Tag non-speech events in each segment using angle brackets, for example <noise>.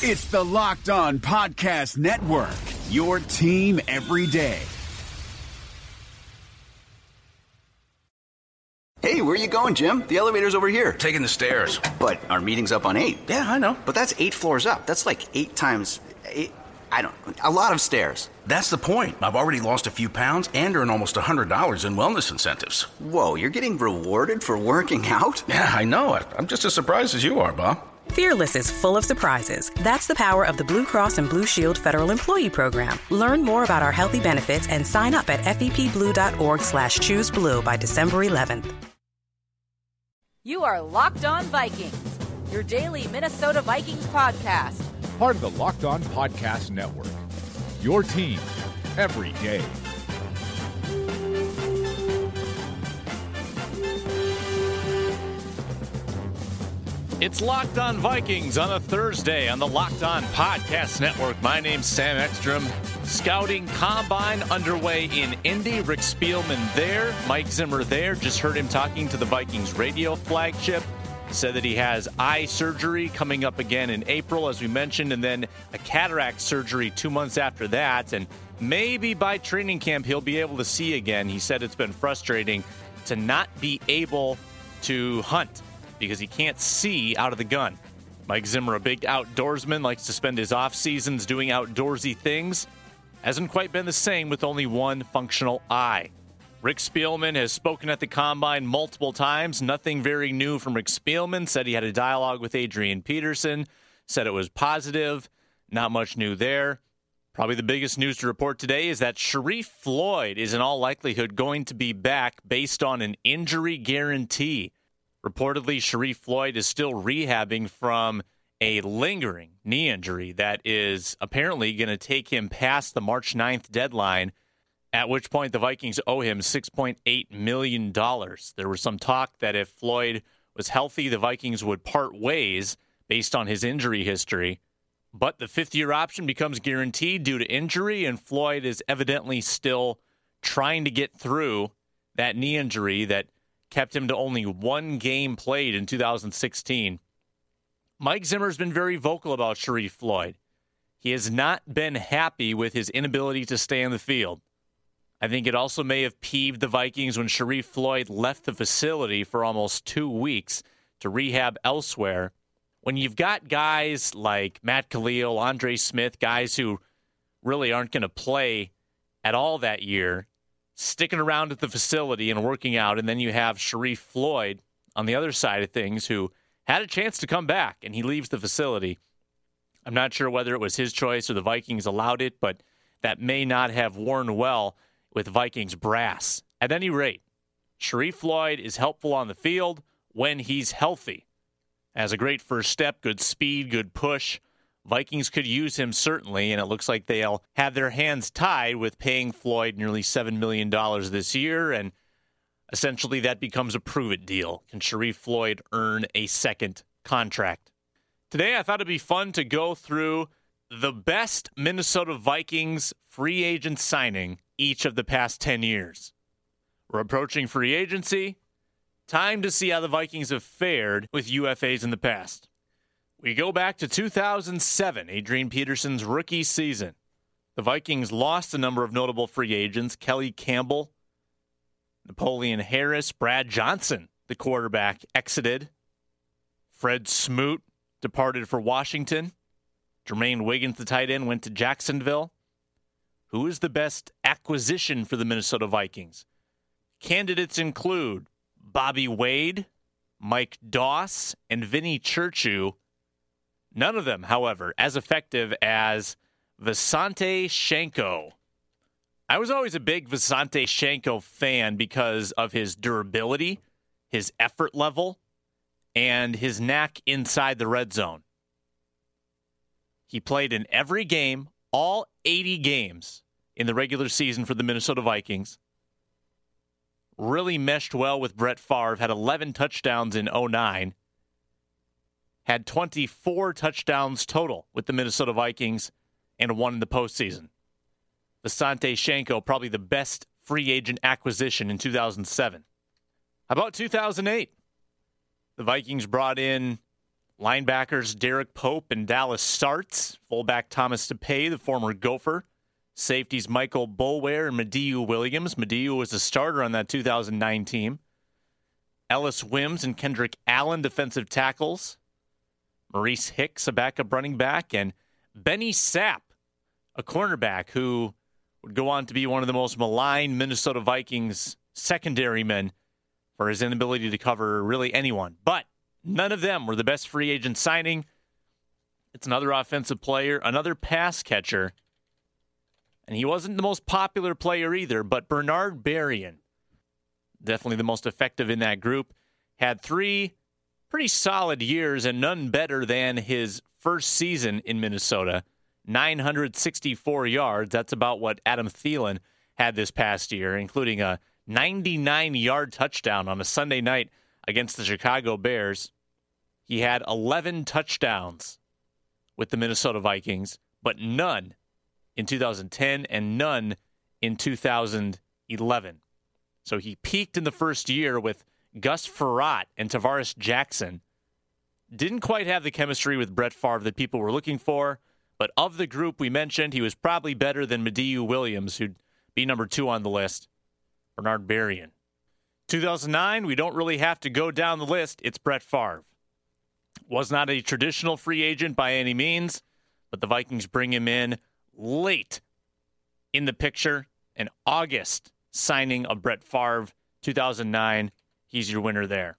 It's the Locked On Podcast Network, your team every day. Hey, where are you going, Jim? The elevator's over here. Taking the stairs. But our meeting's up on eight. Yeah, I know. But that's eight floors up. That's like eight times eight. I don't. A lot of stairs. That's the point. I've already lost a few pounds and earned almost $100 in wellness incentives. Whoa, you're getting rewarded for working out? Yeah, I know. I- I'm just as surprised as you are, Bob. Fearless is full of surprises. That's the power of the Blue Cross and Blue Shield Federal Employee Program. Learn more about our healthy benefits and sign up at fepblue.org slash choose blue by December 11th. You are Locked On Vikings, your daily Minnesota Vikings podcast. part of the Locked On Podcast Network. Your team every day. It's Locked On Vikings on a Thursday on the Locked On Podcast Network. My name's Sam Ekstrom. Scouting combine underway in Indy. Rick Spielman there. Mike Zimmer there. Just heard him talking to the Vikings radio flagship. Said that he has eye surgery coming up again in April, as we mentioned, and then a cataract surgery two months after that. And maybe by training camp, he'll be able to see again. He said it's been frustrating to not be able to hunt because he can't see out of the gun. Mike Zimmer, a big outdoorsman, likes to spend his off seasons doing outdoorsy things. Hasn't quite been the same with only one functional eye. Rick Spielman has spoken at the combine multiple times. Nothing very new from Rick Spielman. Said he had a dialogue with Adrian Peterson. Said it was positive. Not much new there. Probably the biggest news to report today is that Sharrif Floyd is in all likelihood going to be back based on an injury guarantee. Reportedly, Sharrif Floyd is still rehabbing from a lingering knee injury that is apparently going to take him past the March 9th deadline, at which point the Vikings owe him $6.8 million. There was some talk that if Floyd was healthy, the Vikings would part ways based on his injury history. But the fifth year option becomes guaranteed due to injury, and Floyd is evidently still trying to get through that knee injury that kept him to only one game played in 2016. Mike Zimmer's been very vocal about Sharrif Floyd. He has not been happy with his inability to stay on the field. I think it also may have peeved the Vikings when Sharrif Floyd left the facility for almost two weeks to rehab elsewhere. When you've got guys like Matt Kalil, Andre Smith, guys who really aren't going to play at all that year, sticking around at the facility and working out, and then you have Sharrif Floyd on the other side of things who had a chance to come back and he leaves the facility. I'm not sure whether it was his choice or the Vikings allowed it, but that may not have worn well with Vikings brass. At any rate, Sharrif Floyd is helpful on the field when he's healthy. As a great first step, good speed, good push. Vikings could use him certainly, and it looks like they'll have their hands tied with paying Floyd nearly $7 million this year, and essentially that becomes a prove it deal. Can Sharrif Floyd earn a second contract? Today, I thought it'd be fun to go through the best Minnesota Vikings free agent signing each of the past 10 years. We're approaching free agency. Time to see how the Vikings have fared with UFAs in the past. We go back to 2007, Adrian Peterson's rookie season. The Vikings lost a number of notable free agents Kelly Campbell, Napoleon Harris, Brad Johnson, the quarterback, exited. Fred Smoot departed for Washington. Jermaine Wiggins, the tight end, went to Jacksonville. Who is the best acquisition for the Minnesota Vikings? Candidates include Bobby Wade, Mike Doss, and Vinny Ciurciu. None of them, however, as effective as Visanthe Shiancoe. I was always a big Visanthe Shiancoe fan because of his durability, his effort level, and his knack inside the red zone. He played in every game, all 80 games in the regular season for the Minnesota Vikings. Really meshed well with Brett Favre, had 11 touchdowns in 09, had 24 touchdowns total with the Minnesota Vikings, and one in the postseason. Visanthe Shiancoe, probably the best free agent acquisition in 2007. How about 2008? The Vikings brought in Linebackers Derek Pope and Dallas Sartz. Fullback Thomas Tapeh, the former Gopher. Safeties Michael Boulware and Madieu Williams. Madieu was a starter on that 2009 team. Ellis Wyms and Kendrick Allen, defensive tackles. Maurice Hicks, a backup running back. And Benny Sapp, a cornerback who would go on to be one of the most maligned Minnesota Vikings secondary men for his inability to cover really anyone. But none of them were the best free agent signing. It's another offensive player, another pass catcher. And he wasn't the most popular player either, but Bernard Berrian, definitely the most effective in that group, had three pretty solid years and none better than his first season in Minnesota. 964 yards. That's about what Adam Thielen had this past year, including a 99 yard touchdown on a Sunday night against the Chicago Bears. He had 11 touchdowns with the Minnesota Vikings, but none in 2010 and none in 2011. So he peaked in the first year with Gus Frerotte and Tarvaris Jackson. Didn't quite have the chemistry with Brett Favre that people were looking for, but of the group we mentioned, he was probably better than Madieu Williams, who'd be number two on the list. Bernard Berrian. 2009, we don't really have to go down the list. It's Brett Favre. Was not a traditional free agent by any means, but the Vikings bring him in late in the picture. In August, signing of Brett Favre, 2009. He's your winner there.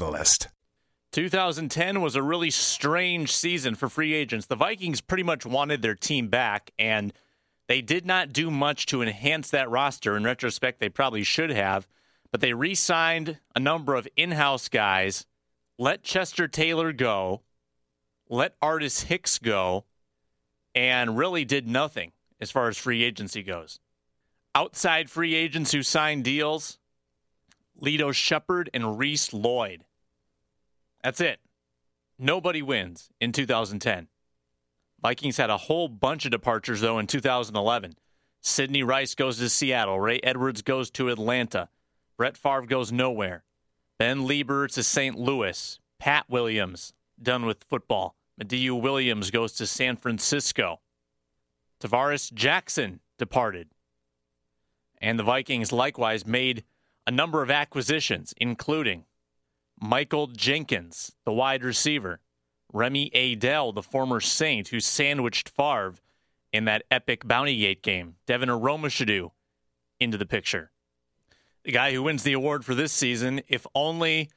Catalyst. 2010 was a really strange season for free agents. The Vikings pretty much wanted their team back, and they did not do much to enhance that roster. In retrospect, they probably should have, but they re signed a number of in house guys, let Chester Taylor go, let Artis Hicks go, and really did nothing as far as free agency goes. Outside free agents who signed deals Lito Sheppard and Reese Lloyd. That's it. Nobody wins in 2010. Vikings had a whole bunch of departures, though, in 2011. Sidney Rice goes to Seattle. Ray Edwards goes to Atlanta. Brett Favre goes nowhere. Ben Leber to St. Louis. Pat Williams, done with football. Madieu Williams goes to San Francisco. Tarvaris Jackson departed. And the Vikings likewise made a number of acquisitions, including Michael Jenkins, the wide receiver, Remi Ayodele, the former Saint who sandwiched Favre in that epic Bounty Gate game, Devin Aromashodu into the picture. The guy who wins the award for this season, if only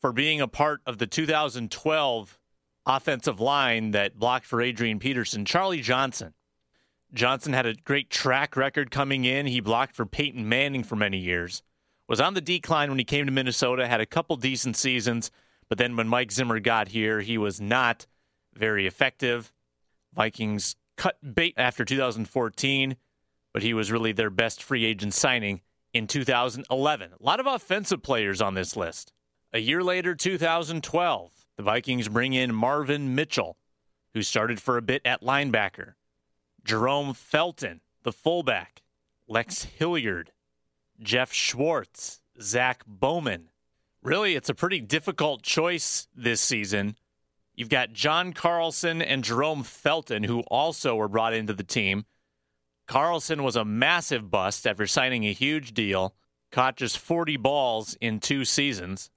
for being a part of the 2012 offensive line that blocked for Adrian Peterson, Charlie Johnson. Johnson had a great track record coming in. He blocked for Peyton Manning for many years was on the decline when he came to Minnesota, had a couple decent seasons, but then when Mike Zimmer got here, he was not very effective. Vikings cut bait after 2014, but he was really their best free agent signing in 2011. A lot of offensive players on this list. A year later, 2012, the Vikings bring in Marvin Mitchell, who started for a bit at linebacker, Jerome Felton, the fullback, Lex Hilliard, Geoff Schwartz, Zach Bowman. Really, it's a pretty difficult choice this season. You've got John Carlson and Jerome Felton, who also were brought into the team. Carlson was a massive bust after signing a huge deal, caught just 40 balls in two seasons.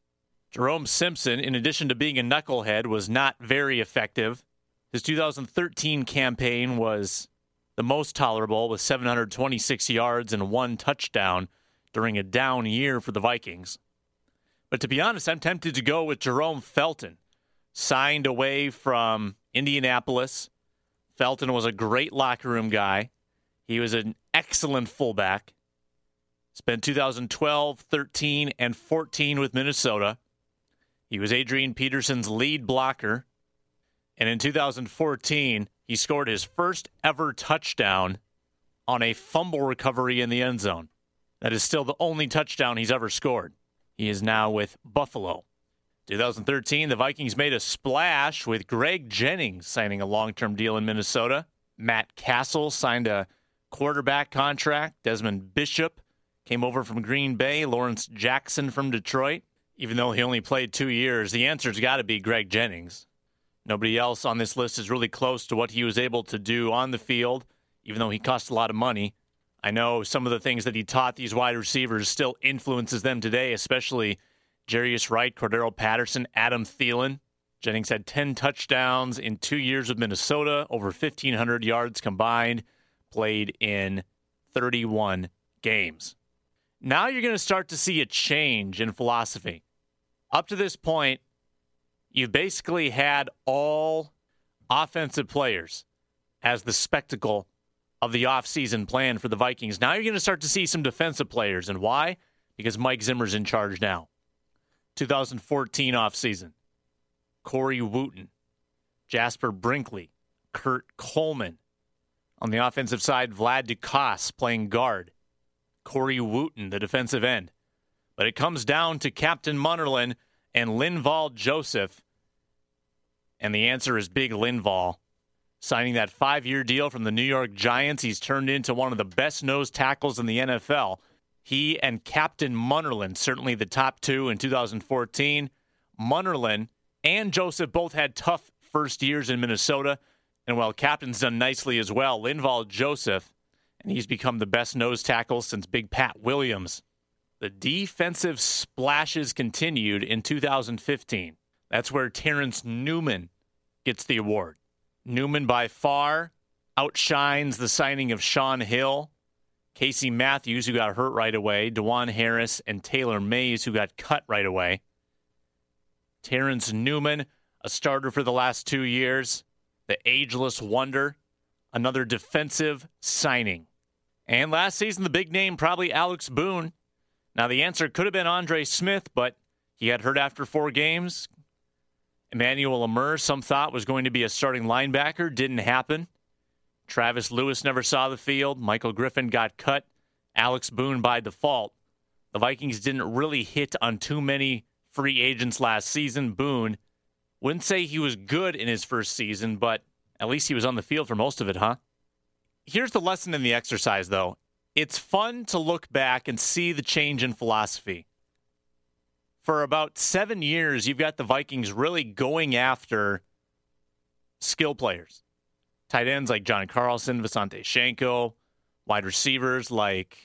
Jerome Simpson, in addition to being a knucklehead, was not very effective. His 2013 campaign was the most tolerable with 726 yards and one touchdown during a down year for the Vikings. But to be honest, I'm tempted to go with Jerome Felton, signed away from Indianapolis. Felton was a great locker room guy. He was an excellent fullback. Spent 2012, 13, and 14 with Minnesota. He was Adrian Peterson's lead blocker. And in 2014, he scored his first ever touchdown on a fumble recovery in the end zone. That is still the only touchdown he's ever scored. He is now with Buffalo. 2013, the Vikings made a splash with Greg Jennings signing a long term deal in Minnesota. Matt Cassel signed a quarterback contract. Desmond Bishop came over from Green Bay. Lawrence Jackson from Detroit. Even though he only played two years, the answer's got to be Greg Jennings. Nobody else on this list is really close to what he was able to do on the field, even though he cost a lot of money. I know some of the things that he taught these wide receivers still influences them today, especially Jarius Wright, Cordarrelle Patterson, Adam Thielen. Jennings had 10 touchdowns in two years with Minnesota, over 1,500 yards combined, played in 31 games. Now you're going to start to see a change in philosophy. Up to this point, you've basically had all offensive players as the spectacle of the offseason plan for the Vikings. Now you're going to start to see some defensive players. And why? Because Mike Zimmer's in charge now. 2014 offseason. Corey Wootton, Jasper Brinkley, Kurt Coleman. On the offensive side, Vlad Ducasse playing guard. Corey Wootton, the defensive end. But it comes down to Captain Munnerlyn and Linval Joseph. And the answer is big Linval. Signing that five year deal from the New York Giants, he's turned into one of the best nose tackles in the NFL. He and Captain Munnerlyn, certainly the top two in 2014. Munnerlyn and Joseph both had tough first years in Minnesota. And while Captain's done nicely as well, Linval Joseph, and he's become the best nose tackle since Big Pat Williams. The defensive splashes continued in 2015. That's where Terrence Newman gets the award. Newman by far outshines the signing of Shaun Hill, Casey Matthews, who got hurt right away, Dajuan Harris, and Taylor Mays, who got cut right away. Terrence Newman, a starter for the last two years, the ageless wonder, another defensive signing. And last season, the big name, probably Alex Boone. Now, the answer could have been Andre Smith, but he had hurt after four games. Emmanuel Lamur, some thought was going to be a starting linebacker, didn't happen. Travis Lewis never saw the field. Michael Griffin got cut. Alex Boone by default. The Vikings didn't really hit on too many free agents last season. Boone wouldn't say he was good in his first season, but at least he was on the field for most of it, huh? Here's the lesson in the exercise, though it's fun to look back and see the change in philosophy. For about seven years, you've got the Vikings really going after skill players. Tight ends like John Carlson, Visanthe Shiancoe, wide receivers like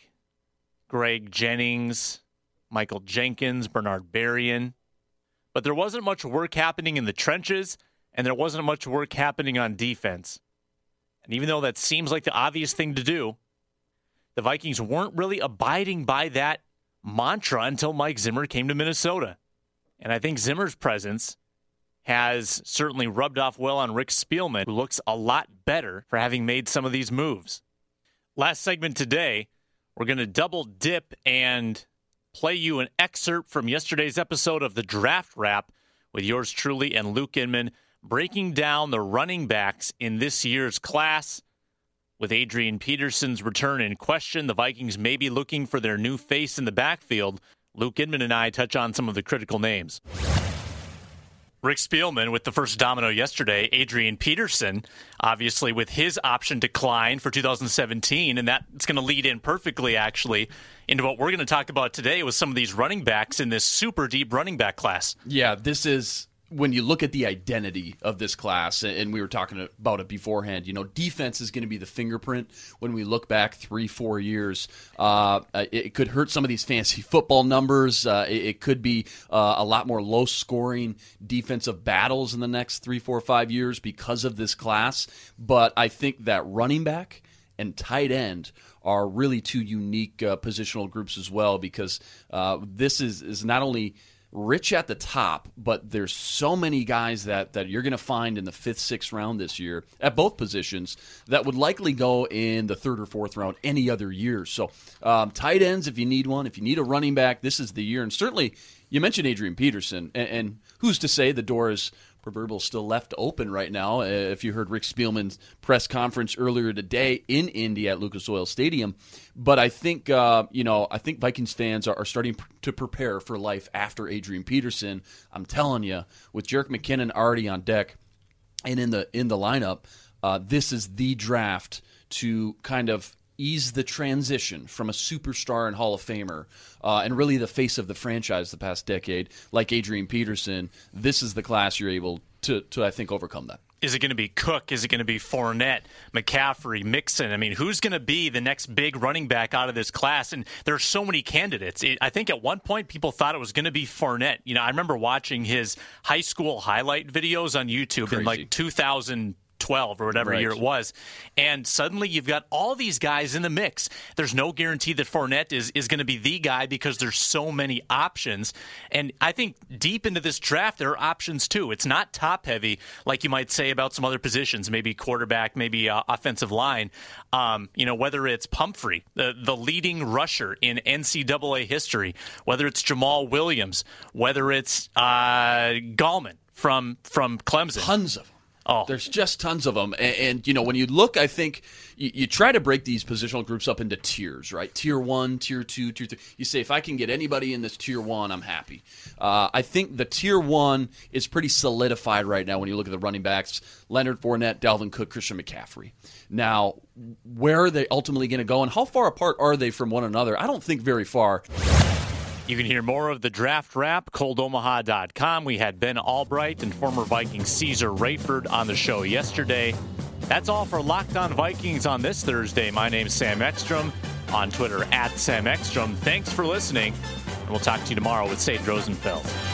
Greg Jennings, Michael Jenkins, Bernard Berrian. But there wasn't much work happening in the trenches, and there wasn't much work happening on defense. And even though that seems like the obvious thing to do, the Vikings weren't really abiding by that mantra until Mike Zimmer came to Minnesota. And I think Zimmer's presence has certainly rubbed off well on Rick Spielman, who looks a lot better for having made some of these moves. Last segment today, we're going to double dip and play you an excerpt from yesterday's episode of the Draft Wrap with yours truly and Luke Inman, breaking down the running backs in this year's class. With Adrian Peterson's return in question, the Vikings may be looking for their new face in the backfield. Luke Inman and I touch on some of the critical names. Rick Spielman with the first domino yesterday, Adrian Peterson, obviously with his option decline for 2017, and that's going to lead in perfectly, actually, into what we're going to talk about today with some of these running backs in this super deep running back class. Yeah, this is when you look at the identity of this class, and we were talking about it beforehand, you know, defense is going to be the fingerprint when we look back three, four years. Uh, it could hurt some of these fancy <laughs> football numbers. Uh, it, could be uh, a lot more low scoring defensive battles in the next three, four, five years because of this class. But I think that running back and tight end are really two unique uh, positional groups as well because uh, this is, is not only – rich at the top, but there's so many guys that that you're going to find in the fifth, sixth round this year at both positions that would likely go in the third or fourth round any other year. So, um, tight ends, if you need one, if you need a running back, this is the year, and certainly you mentioned Adrian Peterson, and, and who's to say the door is proverbial still left open right now? Uh, if you heard Rick Spielman's press conference earlier today in Indy at Lucas Oil Stadium, but I think uh, you know I think Vikings fans are, are starting pr- to prepare for life after Adrian Peterson. I'm telling you, with Jerick McKinnon already on deck and in the in the lineup, uh, this is the draft to kind of ease the transition from a superstar and Hall of Famer uh, and really the face of the franchise the past decade, like Adrian Peterson. This is the class you're able to, to I think, overcome that. Is it going to be Cook? Is it going to be Fournette, McCaffrey, Mixon? I mean, who's going to be the next big running back out of this class? And there are so many candidates. It, I think at one point people thought it was going to be Fournette. You know, I remember watching his high school highlight videos on YouTube Crazy. in like 2000- 12 or whatever Right. year it was. And suddenly you've got all these guys in the mix. There's no guarantee that Fournette is, is going to be the guy because there's so many options. And I think deep into this draft, there are options too. It's not top heavy like you might say about some other positions, maybe quarterback, maybe uh, offensive line. Um, you know, whether it's Pumphrey, the, the leading rusher in NCAA history, whether it's Jamaal Williams, whether it's uh, Gallman from, from Clemson. Tons of them. Oh. There's just tons of them. And, and, you know, when you look, I think you, you try to break these positional groups up into tiers, right? Tier one, tier two, tier three. You say, if I can get anybody in this tier one, I'm happy. Uh, I think the tier one is pretty solidified right now when you look at the running backs Leonard Fournette, Dalvin Cook, Christian McCaffrey. Now, where are they ultimately going to go and how far apart are they from one another? I don't think very far. You can hear more of the draft wrap, coldomaha.com. We had Ben Albright and former Viking Caesar Rayford on the show yesterday. That's all for Locked On Vikings on this Thursday. My name's Sam Ekstrom on Twitter at Sam Ekstrom. Thanks for listening, and we'll talk to you tomorrow with Sage Rosenfels.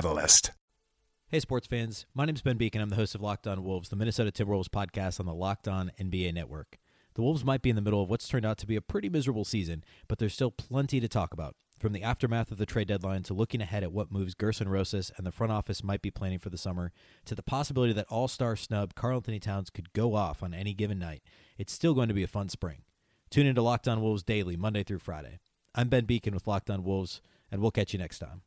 bushcenter.org/catalyst. Hey, sports fans. My name is Ben Beacon. I'm the host of Locked On Wolves, the Minnesota Timberwolves podcast on the Locked On NBA network. The Wolves might be in the middle of what's turned out to be a pretty miserable season, but there's still plenty to talk about. From the aftermath of the trade deadline to looking ahead at what moves Gersson Rosas and the front office might be planning for the summer, to the possibility that all star snub Karl Anthony Towns could go off on any given night, it's still going to be a fun spring. Tune into Locked On Wolves daily, Monday through Friday. I'm Ben Beacon with Locked On Wolves, and we'll catch you next time.